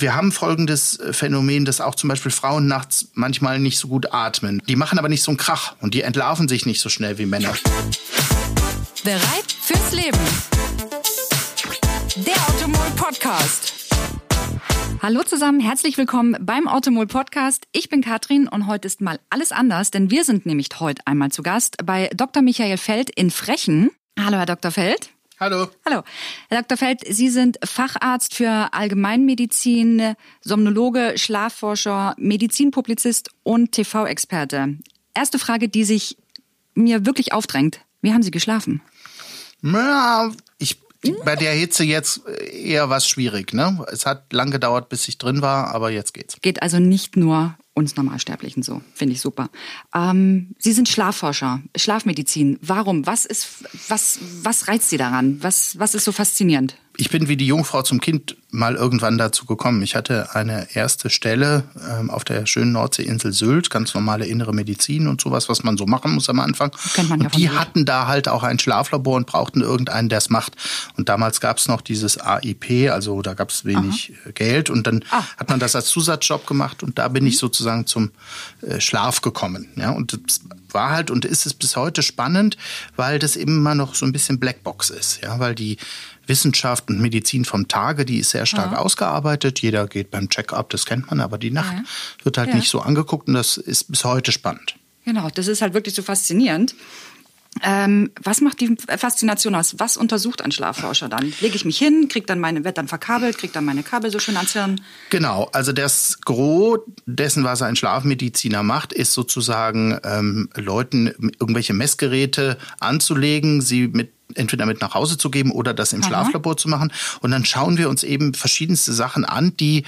wir haben folgendes äh, Phänomen, dass auch zum Beispiel Frauen nachts manchmal nicht so gut atmen. Die machen aber nicht so einen Krach und die entlarven sich nicht so schnell wie Männer. Bereit fürs Leben. Der Automol Podcast. Hallo zusammen, herzlich willkommen beim Automol Podcast. Ich bin Katrin und heute ist mal alles anders, denn wir sind nämlich heute einmal zu Gast bei Dr. Michael Feld in Frechen. Hallo, Herr Dr. Feld. Hallo. Hallo. Herr Dr. Feld, Sie sind Facharzt für Allgemeinmedizin, Somnologe, Schlafforscher, Medizinpublizist und TV-Experte. Erste Frage, die sich mir wirklich aufdrängt. Wie haben Sie geschlafen? Ja, ich bei der Hitze jetzt eher was schwierig. Ne? Es hat lang gedauert, bis ich drin war, aber jetzt geht's. Geht also nicht nur uns Normalsterblichen so. Finde ich super. Ähm, Sie sind Schlafforscher, Schlafmedizin. Warum? Was ist, was, was reizt Sie daran? Was, was ist so faszinierend? Ich bin wie die Jungfrau zum Kind mal irgendwann dazu gekommen. Ich hatte eine erste Stelle ähm, auf der schönen Nordseeinsel Sylt, ganz normale innere Medizin und sowas, was man so machen muss am Anfang. Und die hatten da halt auch ein Schlaflabor und brauchten irgendeinen, der es macht. Und damals gab es noch dieses AIP, also da gab es wenig äh, Geld und dann Ah. hat man das als Zusatzjob gemacht und da bin ich sozusagen zum äh, Schlaf gekommen. Ja, und das war halt und ist es bis heute spannend, weil das immer noch so ein bisschen Blackbox ist, ja, weil die Wissenschaft und Medizin vom Tage, die ist sehr stark ausgearbeitet. Jeder geht beim Check-up, das kennt man, aber die Nacht Ja. wird halt Ja. nicht so angeguckt und das ist bis heute spannend. Genau, das ist halt wirklich so faszinierend. Ähm, was macht die Faszination aus? Was untersucht ein Schlafforscher dann? Lege ich mich hin, krieg dann meine, werd dann verkabelt, krieg dann meine Kabel so schön ans Hirn. Genau, also das Gros dessen, was ein Schlafmediziner macht, ist sozusagen ähm, Leuten irgendwelche Messgeräte anzulegen, sie mit entweder mit nach Hause zu geben oder das im Schlaflabor zu machen. Und dann schauen wir uns eben verschiedenste Sachen an, die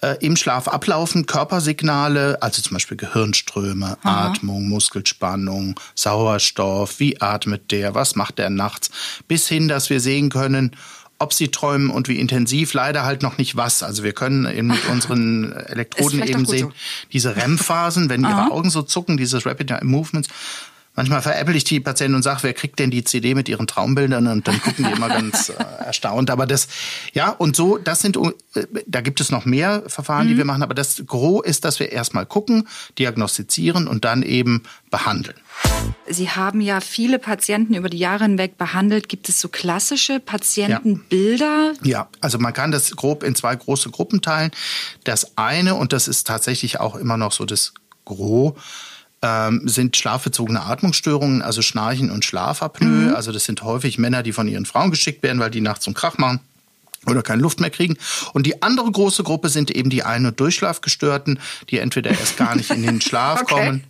äh, im Schlaf ablaufen. Körpersignale, also zum Beispiel Gehirnströme, Atmung, Muskelspannung, Sauerstoff, wie atmet der, was macht der nachts, bis hin, dass wir sehen können, ob sie träumen und wie intensiv, leider halt noch nicht was. Also wir können eben mit unseren Elektroden eben sehen, so. diese REM-Phasen, wenn ihre Augen so zucken, dieses Rapid Eye Movements. Manchmal veräpple ich die Patienten und sage, wer kriegt denn die CD mit ihren Traumbildern? Und dann gucken die immer ganz äh, erstaunt. Aber das, ja, und so, das sind, äh, da gibt es noch mehr Verfahren, Mhm. die wir machen. Aber das Gros ist, dass wir erstmal gucken, diagnostizieren und dann eben behandeln. Sie haben ja viele Patienten über die Jahre hinweg behandelt. Gibt es so klassische Patientenbilder? Ja, also man kann das grob in zwei große Gruppen teilen. Das eine, und das ist tatsächlich auch immer noch so das Gros, ähm, sind schlafbezogene Atmungsstörungen, also Schnarchen und Schlafapnoe. Also das sind häufig Männer, die von ihren Frauen geschickt werden, weil die nachts einen Krach machen oder keine Luft mehr kriegen. Und die andere große Gruppe sind eben die Ein- und Durchschlafgestörten, die entweder erst gar nicht in den Schlaf Okay. kommen.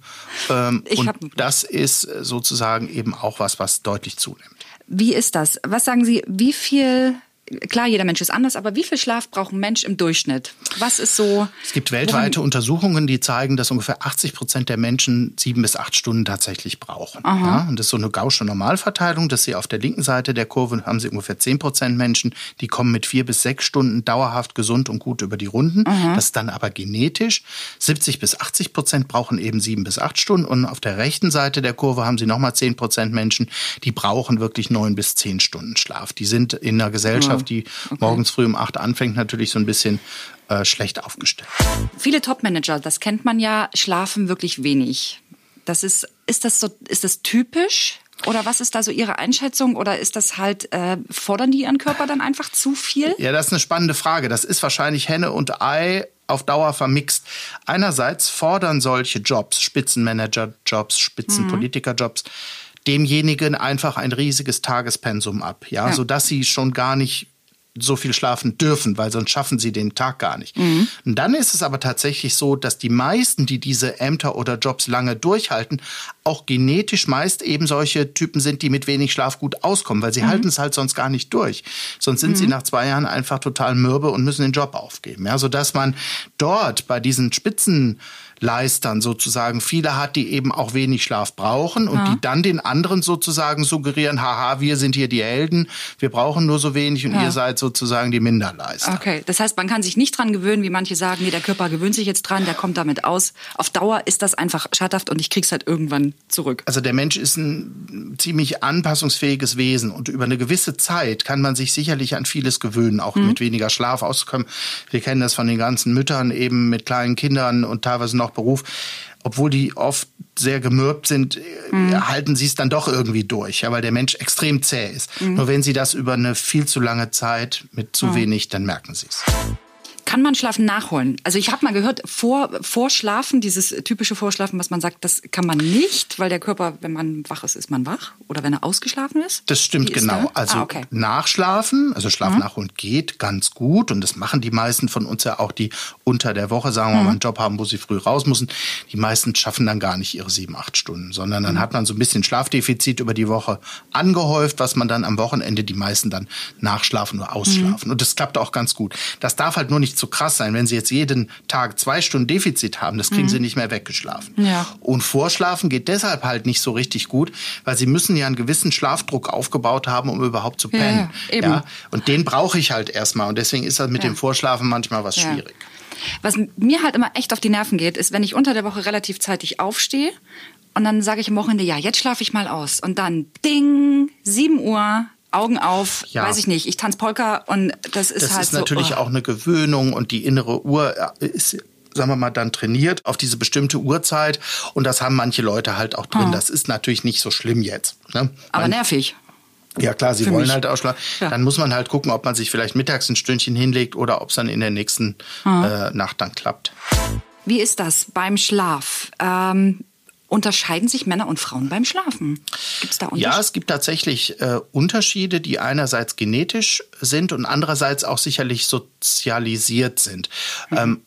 Ähm, Ich und das ist sozusagen eben auch was, was deutlich zunimmt. Wie ist das? Was sagen Sie, wie viel, klar, jeder Mensch ist anders, aber wie viel Schlaf braucht ein Mensch im Durchschnitt? Was ist so? Es gibt weltweite Untersuchungen, die zeigen, dass ungefähr 80 Prozent der Menschen sieben bis acht Stunden tatsächlich brauchen. Ja, und das ist so eine gausche Normalverteilung. Das Sie auf der linken Seite der Kurve haben Sie ungefähr 10 Prozent Menschen, die kommen mit vier bis sechs Stunden dauerhaft gesund und gut über die Runden. Das ist dann aber genetisch. 70 bis 80 Prozent brauchen eben sieben bis acht Stunden. Und auf der rechten Seite der Kurve haben Sie nochmal 10 Prozent Menschen, die brauchen wirklich neun bis zehn Stunden Schlaf. Die sind in einer Gesellschaft, die morgens früh um acht anfängt, natürlich so ein bisschen äh, schlecht aufgestellt. Viele Topmanager, das kennt man ja, schlafen wirklich wenig. Das ist, ist das so, ist das typisch? Oder was ist da so Ihre Einschätzung? Oder ist das halt, äh, fordern die ihren Körper dann einfach zu viel? Ja, das ist eine spannende Frage. Das ist wahrscheinlich Henne und Ei auf Dauer vermixt. Einerseits fordern solche Jobs, Spitzenmanager-Jobs, Spitzenpolitiker-Jobs, demjenigen einfach ein riesiges Tagespensum ab, ja, Ja. sodass sie schon gar nicht so viel schlafen dürfen, weil sonst schaffen sie den Tag gar nicht. Und dann ist es aber tatsächlich so, dass die meisten, die diese Ämter oder Jobs lange durchhalten, auch genetisch meist eben solche Typen sind, die mit wenig Schlaf gut auskommen, weil sie halten es halt sonst gar nicht durch. Sonst sind sie nach zwei Jahren einfach total mürbe und müssen den Job aufgeben. Ja, sodass man dort bei diesen Spitzenleistern sozusagen viele hat, die eben auch wenig Schlaf brauchen und die dann den anderen sozusagen suggerieren, haha, wir sind hier die Helden, wir brauchen nur so wenig und ihr seid sozusagen die Minderleister. Okay, das heißt, man kann sich nicht dran gewöhnen, wie manche sagen, nee, der Körper gewöhnt sich jetzt dran, der kommt damit aus. Auf Dauer ist das einfach schadhaft und ich krieg's halt irgendwann zurück. Also der Mensch ist ein ziemlich anpassungsfähiges Wesen und über eine gewisse Zeit kann man sich sicherlich an vieles gewöhnen, auch mhm. mit weniger Schlaf auszukommen. Wir kennen das von den ganzen Müttern eben mit kleinen Kindern und teilweise noch Beruf obwohl die oft sehr gemürbt sind, mhm. halten sie es dann doch irgendwie durch, ja, weil der Mensch extrem zäh ist. Mhm. Nur wenn sie das über eine viel zu lange Zeit mit zu mhm. wenig, dann merken sie es. Kann man Schlafen nachholen? Also ich habe mal gehört, vor, Vorschlafen, dieses typische Vorschlafen, was man sagt, das kann man nicht, weil der Körper, wenn man wach ist, ist man wach. Oder wenn er ausgeschlafen ist? Das stimmt Wie genau. Also ah, okay. nachschlafen, also Schlaf mhm. nachholen geht ganz gut. Und das machen die meisten von uns ja auch, die unter der Woche, sagen wir mhm. mal, einen Job haben, wo sie früh raus müssen. Die meisten schaffen dann gar nicht ihre sieben, acht Stunden, sondern dann mhm. hat man so ein bisschen Schlafdefizit über die Woche angehäuft, was man dann am Wochenende die meisten dann nachschlafen oder ausschlafen. Mhm. Und das klappt auch ganz gut. Das darf halt nur nicht zu krass sein. Wenn Sie jetzt jeden Tag zwei Stunden Defizit haben, das kriegen mhm. Sie nicht mehr weggeschlafen. Ja. Und Vorschlafen geht deshalb halt nicht so richtig gut, weil Sie müssen ja einen gewissen Schlafdruck aufgebaut haben, um überhaupt zu pennen. Ja, eben. ja? Und den brauche ich halt erstmal. Und deswegen ist das mit ja. dem Vorschlafen manchmal was schwierig. Was mir halt immer echt auf die Nerven geht, ist, wenn ich unter der Woche relativ zeitig aufstehe und dann sage ich am Wochenende, ja, jetzt schlafe ich mal aus. Und dann, ding, 7 Uhr, Augen auf, ja. weiß ich nicht, ich tanze Polka und das ist das halt ist natürlich so, oh. auch eine Gewöhnung und die innere Uhr äh, ist sagen wir mal, dann trainiert auf diese bestimmte Uhrzeit. Und das haben manche Leute halt auch drin. Oh. Das ist natürlich nicht so schlimm jetzt. Ne? Aber Weil, nervig. Ja klar, sie Für wollen mich. halt ausschlafen. Ja. Dann muss man halt gucken, ob man sich vielleicht mittags ein Stündchen hinlegt oder ob es dann in der nächsten oh. äh, Nacht dann klappt. Wie ist das beim Schlaf? Ähm, Unterscheiden sich Männer und Frauen beim Schlafen? Gibt es da Unterschiede? Ja, es gibt tatsächlich äh, Unterschiede, die einerseits genetisch sind und andererseits auch sicherlich sozialisiert sind. Mhm. Ähm,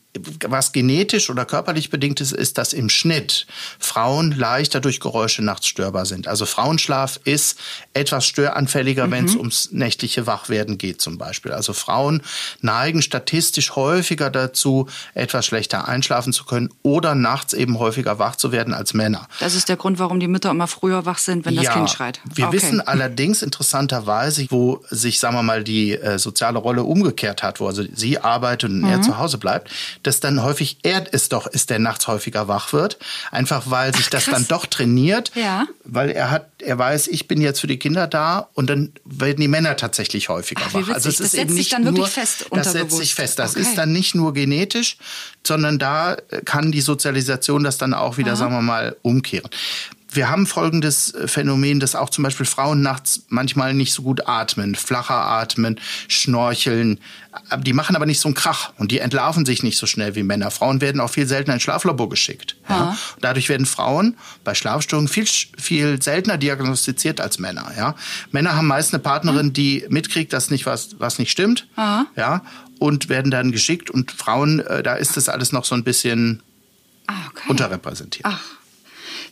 was genetisch oder körperlich bedingt ist, ist, dass im Schnitt Frauen leichter durch Geräusche nachts störbar sind. Also Frauenschlaf ist etwas störanfälliger, mhm. wenn es ums nächtliche Wachwerden geht zum Beispiel. Also Frauen neigen statistisch häufiger dazu, etwas schlechter einschlafen zu können oder nachts eben häufiger wach zu werden als Männer. Das ist der Grund, warum die Mütter immer früher wach sind, wenn das Kind schreit. Wir okay. wissen allerdings interessanterweise, wo sich, sagen wir mal, die äh, soziale Rolle umgekehrt hat, wo also sie arbeitet und mhm. er zu Hause bleibt, dass dann häufig er es doch ist, der nachts häufiger wach wird. Einfach weil sich Ach, das dann doch trainiert. Ja. Weil er hat, er weiß, ich bin jetzt für die Kinder da und dann werden die Männer tatsächlich häufiger Ach, wach. Also es das ist eben nicht nur, fest das setzt sich fest. Das okay. ist dann nicht nur genetisch, sondern da kann die Sozialisation das dann auch wieder, Aha. sagen wir mal, umkehren wir haben folgendes äh, Phänomen, dass auch zum Beispiel Frauen nachts manchmal nicht so gut atmen, flacher atmen, schnorcheln. Die machen aber nicht so einen Krach und die entlarven sich nicht so schnell wie Männer. Frauen werden auch viel seltener ins Schlaflabor geschickt. Ja. Dadurch werden Frauen bei Schlafstörungen viel, viel seltener diagnostiziert als Männer. Ja. Männer haben meist eine Partnerin, die mitkriegt, dass nicht was, was nicht stimmt. Ja. Und werden dann geschickt. Und Frauen, äh, da ist das alles noch so ein bisschen ah, okay. unterrepräsentiert. Ach.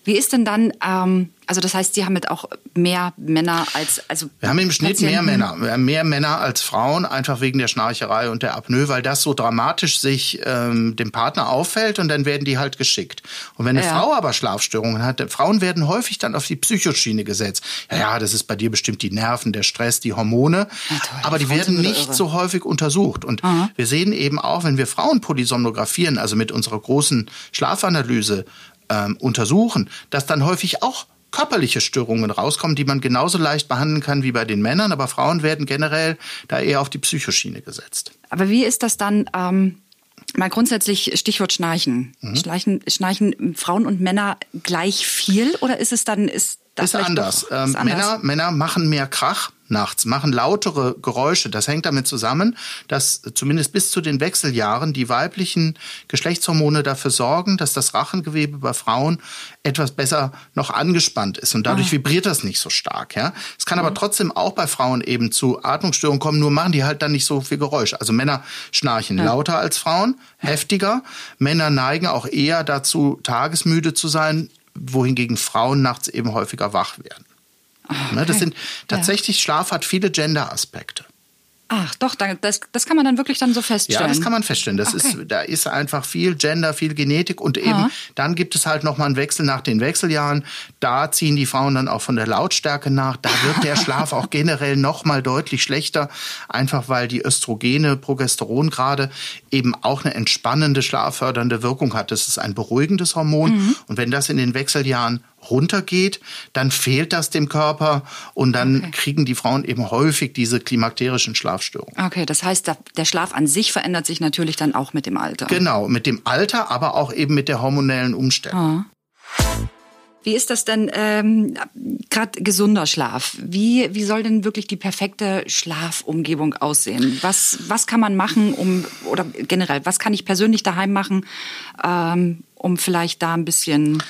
Wie ist denn dann, ähm, also das heißt, Sie haben mit auch mehr Männer als also Wir haben im Schnitt Patienten. mehr Männer, wir haben mehr Männer als Frauen, einfach wegen der Schnarcherei und der Apnoe, weil das so dramatisch sich ähm, dem Partner auffällt und dann werden die halt geschickt. Und wenn eine ja. Frau aber Schlafstörungen hat, Frauen werden häufig dann auf die Psychoschiene gesetzt. Ja, ja, das ist bei dir bestimmt die Nerven, der Stress, die Hormone, ja, aber die werden nicht irre. so häufig untersucht. Und Aha. wir sehen eben auch, wenn wir Frauen polysomnografieren, also mit unserer großen Schlafanalyse, ähm, untersuchen, dass dann häufig auch körperliche Störungen rauskommen, die man genauso leicht behandeln kann wie bei den Männern, aber Frauen werden generell da eher auf die Psychoschiene gesetzt. Aber wie ist das dann? Ähm Mal grundsätzlich Stichwort Schnarchen. Mhm. Schnarchen. Schnarchen Frauen und Männer gleich viel oder ist es dann ist das ist anders. Doch, ist ähm, anders. Männer, Männer machen mehr Krach nachts, machen lautere Geräusche. Das hängt damit zusammen, dass zumindest bis zu den Wechseljahren die weiblichen Geschlechtshormone dafür sorgen, dass das Rachengewebe bei Frauen etwas besser noch angespannt ist und dadurch ah. vibriert das nicht so stark. Ja, es kann mhm. aber trotzdem auch bei Frauen eben zu Atmungsstörungen kommen. Nur machen die halt dann nicht so viel Geräusch. Also Männer schnarchen ja. lauter als Frauen, heftiger. Männer neigen auch eher dazu, tagesmüde zu sein, wohingegen Frauen nachts eben häufiger wach werden. Okay. Das sind tatsächlich, ja. Schlaf hat viele Gender-Aspekte. Ach, doch, das, das kann man dann wirklich dann so feststellen. Ja, das kann man feststellen. Das okay. ist, da ist einfach viel Gender, viel Genetik und eben Aha. dann gibt es halt nochmal einen Wechsel nach den Wechseljahren. Da ziehen die Frauen dann auch von der Lautstärke nach. Da wird der Schlaf auch generell nochmal deutlich schlechter, einfach weil die Östrogene, Progesteron gerade eben auch eine entspannende, schlaffördernde Wirkung hat. Das ist ein beruhigendes Hormon mhm. und wenn das in den Wechseljahren runtergeht, dann fehlt das dem Körper und dann okay. kriegen die Frauen eben häufig diese klimakterischen Schlafstörungen. Okay, das heißt, der Schlaf an sich verändert sich natürlich dann auch mit dem Alter. Genau, mit dem Alter, aber auch eben mit der hormonellen Umstellung. Oh. Wie ist das denn ähm, gerade gesunder Schlaf? Wie, wie soll denn wirklich die perfekte Schlafumgebung aussehen? Was, was kann man machen, um oder generell, was kann ich persönlich daheim machen, ähm, um vielleicht da ein bisschen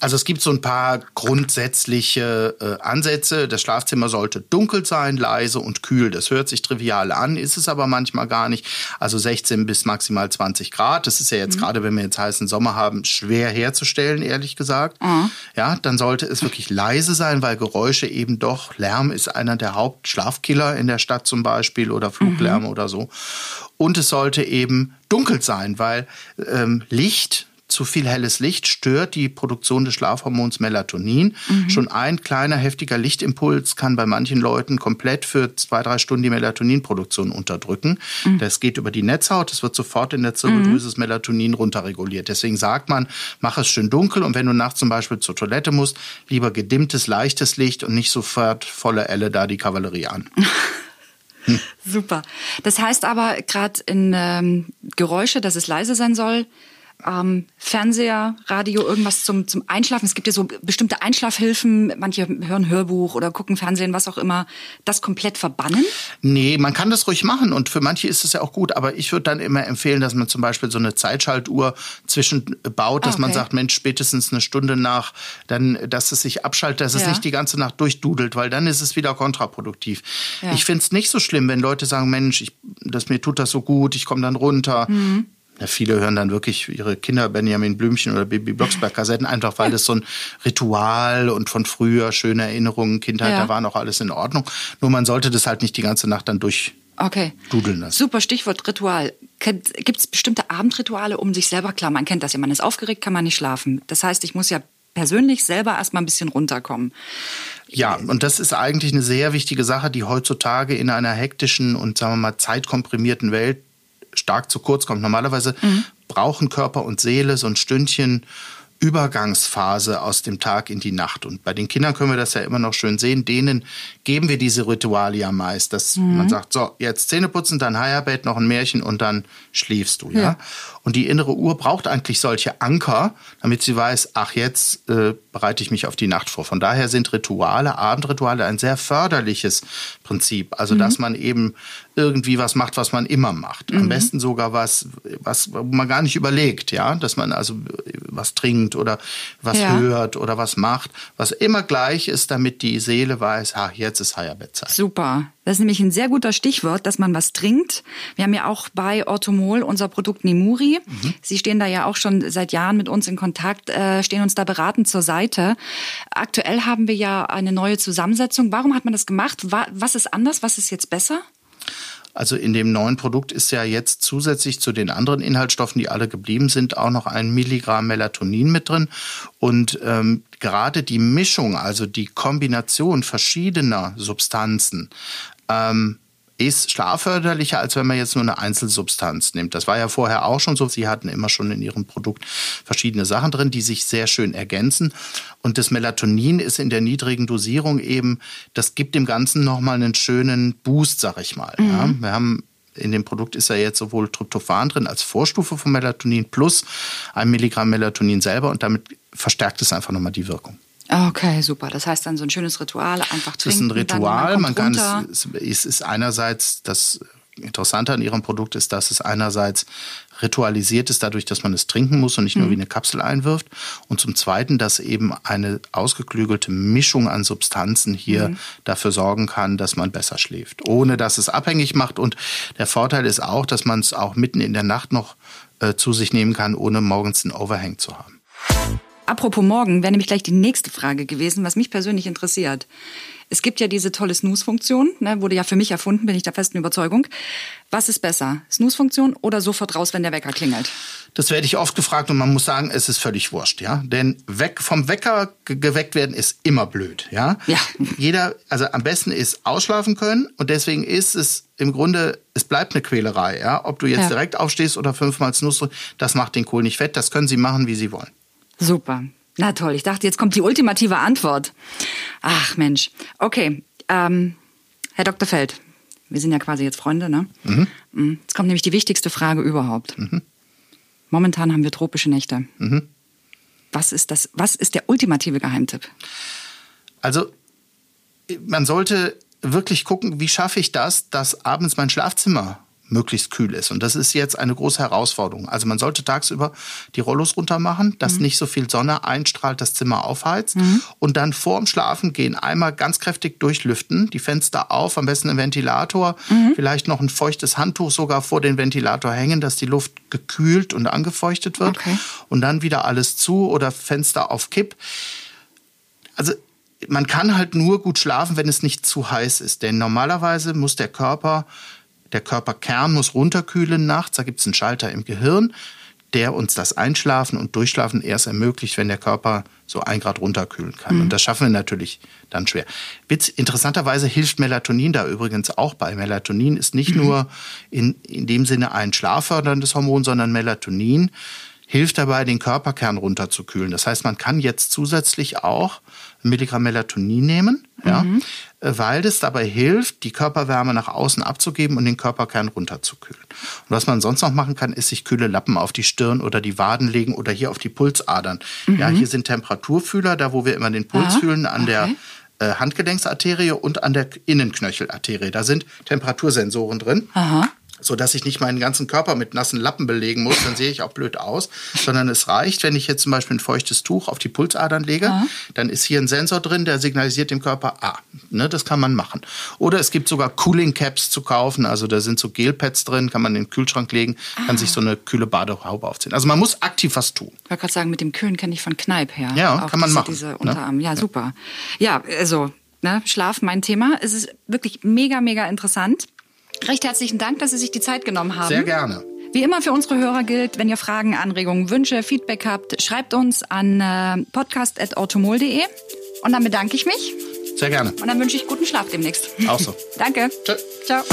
also es gibt so ein paar grundsätzliche äh, Ansätze. Das Schlafzimmer sollte dunkel sein, leise und kühl. Das hört sich trivial an, ist es aber manchmal gar nicht. Also 16 bis maximal 20 Grad. Das ist ja jetzt mhm. gerade, wenn wir jetzt heißen Sommer haben, schwer herzustellen, ehrlich gesagt. Mhm. Ja, dann sollte es wirklich leise sein, weil Geräusche eben doch, Lärm ist einer der Hauptschlafkiller in der Stadt zum Beispiel oder Fluglärm mhm. oder so. Und es sollte eben dunkel sein, weil ähm, Licht zu viel helles Licht stört die Produktion des Schlafhormons Melatonin. Mhm. Schon ein kleiner heftiger Lichtimpuls kann bei manchen Leuten komplett für zwei, drei Stunden die Melatoninproduktion unterdrücken. Mhm. Das geht über die Netzhaut, das wird sofort in der Zirbeldrüse mhm. das Melatonin runterreguliert. Deswegen sagt man, mach es schön dunkel und wenn du nachts zum Beispiel zur Toilette musst, lieber gedimmtes, leichtes Licht und nicht sofort volle Elle da die Kavallerie an. Hm. Super. Das heißt aber gerade in ähm, Geräusche, dass es leise sein soll, ähm, Fernseher, Radio, irgendwas zum, zum Einschlafen. Es gibt ja so bestimmte Einschlafhilfen. Manche hören Hörbuch oder gucken Fernsehen, was auch immer. Das komplett verbannen? Nee, man kann das ruhig machen und für manche ist es ja auch gut. Aber ich würde dann immer empfehlen, dass man zum Beispiel so eine Zeitschaltuhr zwischenbaut, dass okay. man sagt, Mensch, spätestens eine Stunde nach, dann, dass es sich abschaltet, dass ja. es nicht die ganze Nacht durchdudelt, weil dann ist es wieder kontraproduktiv. Ja. Ich finde es nicht so schlimm, wenn Leute sagen, Mensch, ich, das, mir tut das so gut, ich komme dann runter. Mhm ja, viele hören dann wirklich ihre Kinder Benjamin Blümchen oder Baby Blocksberg Kassetten, einfach weil das so ein Ritual und von früher schöne Erinnerungen, Kindheit, ja. da war noch alles in Ordnung. Nur man sollte das halt nicht die ganze Nacht dann durch Okay. Dudeln lassen. Super Stichwort Ritual. Gibt es bestimmte Abendrituale, um sich selber klar? Man kennt das ja, man ist aufgeregt, kann man nicht schlafen. Das heißt, ich muss ja persönlich selber erstmal ein bisschen runterkommen. Ja, und das ist eigentlich eine sehr wichtige Sache, die heutzutage in einer hektischen und sagen wir mal zeitkomprimierten Welt stark zu kurz kommt. Normalerweise mhm. brauchen Körper und Seele so ein Stündchen Übergangsphase aus dem Tag in die Nacht. Und bei den Kindern können wir das ja immer noch schön sehen. Denen geben wir diese Rituale ja meist, dass mhm. man sagt, so, jetzt Zähne putzen, dann Heierbett, noch ein Märchen und dann schläfst du, ja? ja. Und die innere Uhr braucht eigentlich solche Anker, damit sie weiß, ach, jetzt äh, bereite ich mich auf die Nacht vor. Von daher sind Rituale, Abendrituale ein sehr förderliches Prinzip. Also, mhm. dass man eben irgendwie was macht, was man immer macht. Am mhm. besten sogar was, was man gar nicht überlegt, ja, dass man also was trinkt oder was ja. hört oder was macht, was immer gleich ist, damit die Seele weiß, ach, jetzt ist Heierbettzeit. Super. Das ist nämlich ein sehr guter Stichwort, dass man was trinkt. Wir haben ja auch bei Orthomol unser Produkt Nemuri. Mhm. Sie stehen da ja auch schon seit Jahren mit uns in Kontakt, äh, stehen uns da beratend zur Seite. Aktuell haben wir ja eine neue Zusammensetzung. Warum hat man das gemacht? Was ist anders? Was ist jetzt besser? Also in dem neuen Produkt ist ja jetzt zusätzlich zu den anderen Inhaltsstoffen, die alle geblieben sind, auch noch ein Milligramm Melatonin mit drin. Und ähm, gerade die Mischung, also die Kombination verschiedener Substanzen, ähm, ist schlafförderlicher, als wenn man jetzt nur eine Einzelsubstanz nimmt. Das war ja vorher auch schon so. Sie hatten immer schon in ihrem Produkt verschiedene Sachen drin, die sich sehr schön ergänzen. Und das Melatonin ist in der niedrigen Dosierung eben, das gibt dem Ganzen nochmal einen schönen Boost, sag ich mal. Mhm. Ja, wir haben in dem Produkt ist ja jetzt sowohl Tryptophan drin als Vorstufe von Melatonin plus ein Milligramm Melatonin selber und damit verstärkt es einfach nochmal die Wirkung. Okay, super. Das heißt dann so ein schönes Ritual, einfach trinken. Es ist ein Ritual. Man, man kann es, es ist einerseits das Interessante an ihrem Produkt ist, dass es einerseits ritualisiert ist, dadurch, dass man es trinken muss und nicht nur mhm. wie eine Kapsel einwirft. Und zum Zweiten, dass eben eine ausgeklügelte Mischung an Substanzen hier mhm. dafür sorgen kann, dass man besser schläft, ohne dass es abhängig macht. Und der Vorteil ist auch, dass man es auch mitten in der Nacht noch äh, zu sich nehmen kann, ohne morgens einen Overhang zu haben. Apropos morgen, wäre nämlich gleich die nächste Frage gewesen, was mich persönlich interessiert. Es gibt ja diese tolle Snooze-Funktion, ne, wurde ja für mich erfunden, bin ich der festen Überzeugung. Was ist besser, Snooze-Funktion oder sofort raus, wenn der Wecker klingelt? Das werde ich oft gefragt und man muss sagen, es ist völlig wurscht, ja. Denn weg, vom Wecker geweckt werden ist immer blöd, ja. Ja. Jeder, also am besten ist ausschlafen können und deswegen ist es im Grunde, es bleibt eine Quälerei, ja. Ob du jetzt ja. direkt aufstehst oder fünfmal Snooze, das macht den Kohl nicht fett. Das können Sie machen, wie Sie wollen. Super. Na toll, ich dachte, jetzt kommt die ultimative Antwort. Ach Mensch. Okay, ähm, Herr Dr. Feld, wir sind ja quasi jetzt Freunde, ne? Mhm. Jetzt kommt nämlich die wichtigste Frage überhaupt. Mhm. Momentan haben wir tropische Nächte. Mhm. Was ist das? Was ist der ultimative Geheimtipp? Also man sollte wirklich gucken, wie schaffe ich das, dass abends mein Schlafzimmer möglichst kühl ist. Und das ist jetzt eine große Herausforderung. Also man sollte tagsüber die Rollos runter machen, dass mhm. nicht so viel Sonne einstrahlt, das Zimmer aufheizt. Mhm. Und dann vorm Schlafen gehen einmal ganz kräftig durchlüften, die Fenster auf, am besten ein Ventilator, mhm. vielleicht noch ein feuchtes Handtuch sogar vor den Ventilator hängen, dass die Luft gekühlt und angefeuchtet wird. Okay. Und dann wieder alles zu oder Fenster auf Kipp. Also man kann halt nur gut schlafen, wenn es nicht zu heiß ist. Denn normalerweise muss der Körper der Körperkern muss runterkühlen nachts. Da gibt es einen Schalter im Gehirn, der uns das Einschlafen und Durchschlafen erst ermöglicht, wenn der Körper so ein Grad runterkühlen kann. Mhm. Und das schaffen wir natürlich dann schwer. Witz, interessanterweise hilft Melatonin da übrigens auch bei. Melatonin ist nicht mhm. nur in, in dem Sinne ein schlafförderndes Hormon, sondern Melatonin hilft dabei, den Körperkern runterzukühlen. Das heißt, man kann jetzt zusätzlich auch Milligramm Melatonin nehmen, ja, mhm. weil das dabei hilft, die Körperwärme nach außen abzugeben und den Körperkern runterzukühlen. Und was man sonst noch machen kann, ist sich kühle Lappen auf die Stirn oder die Waden legen oder hier auf die Pulsadern. Mhm. Ja, hier sind Temperaturfühler, da wo wir immer den Puls ah, fühlen, an okay. der äh, Handgelenksarterie und an der Innenknöchelarterie. Da sind Temperatursensoren drin. Aha so dass ich nicht meinen ganzen Körper mit nassen Lappen belegen muss, dann sehe ich auch blöd aus, sondern es reicht, wenn ich jetzt zum Beispiel ein feuchtes Tuch auf die Pulsadern lege, ja. dann ist hier ein Sensor drin, der signalisiert dem Körper, ah, ne, das kann man machen. Oder es gibt sogar Cooling Caps zu kaufen, also da sind so Gelpads drin, kann man in den Kühlschrank legen, ah. kann sich so eine kühle Badehaube aufziehen. Also man muss aktiv was tun. Ich wollte gerade sagen, mit dem Kühlen kenne ich von Kneipp her. Ja, auch kann man diese, machen. Diese? Unterarm. Ne? Ja, super. Ja, also Ne, Schlaf, mein Thema. Es ist wirklich mega, mega interessant. Recht herzlichen Dank, dass Sie sich die Zeit genommen haben. Sehr gerne. Wie immer für unsere Hörer gilt, wenn ihr Fragen, Anregungen, Wünsche, Feedback habt, schreibt uns an äh, podcast.automol.de. Und dann bedanke ich mich. Sehr gerne. Und dann wünsche ich guten Schlaf demnächst. Auch so. Danke. Tschö. Ciao.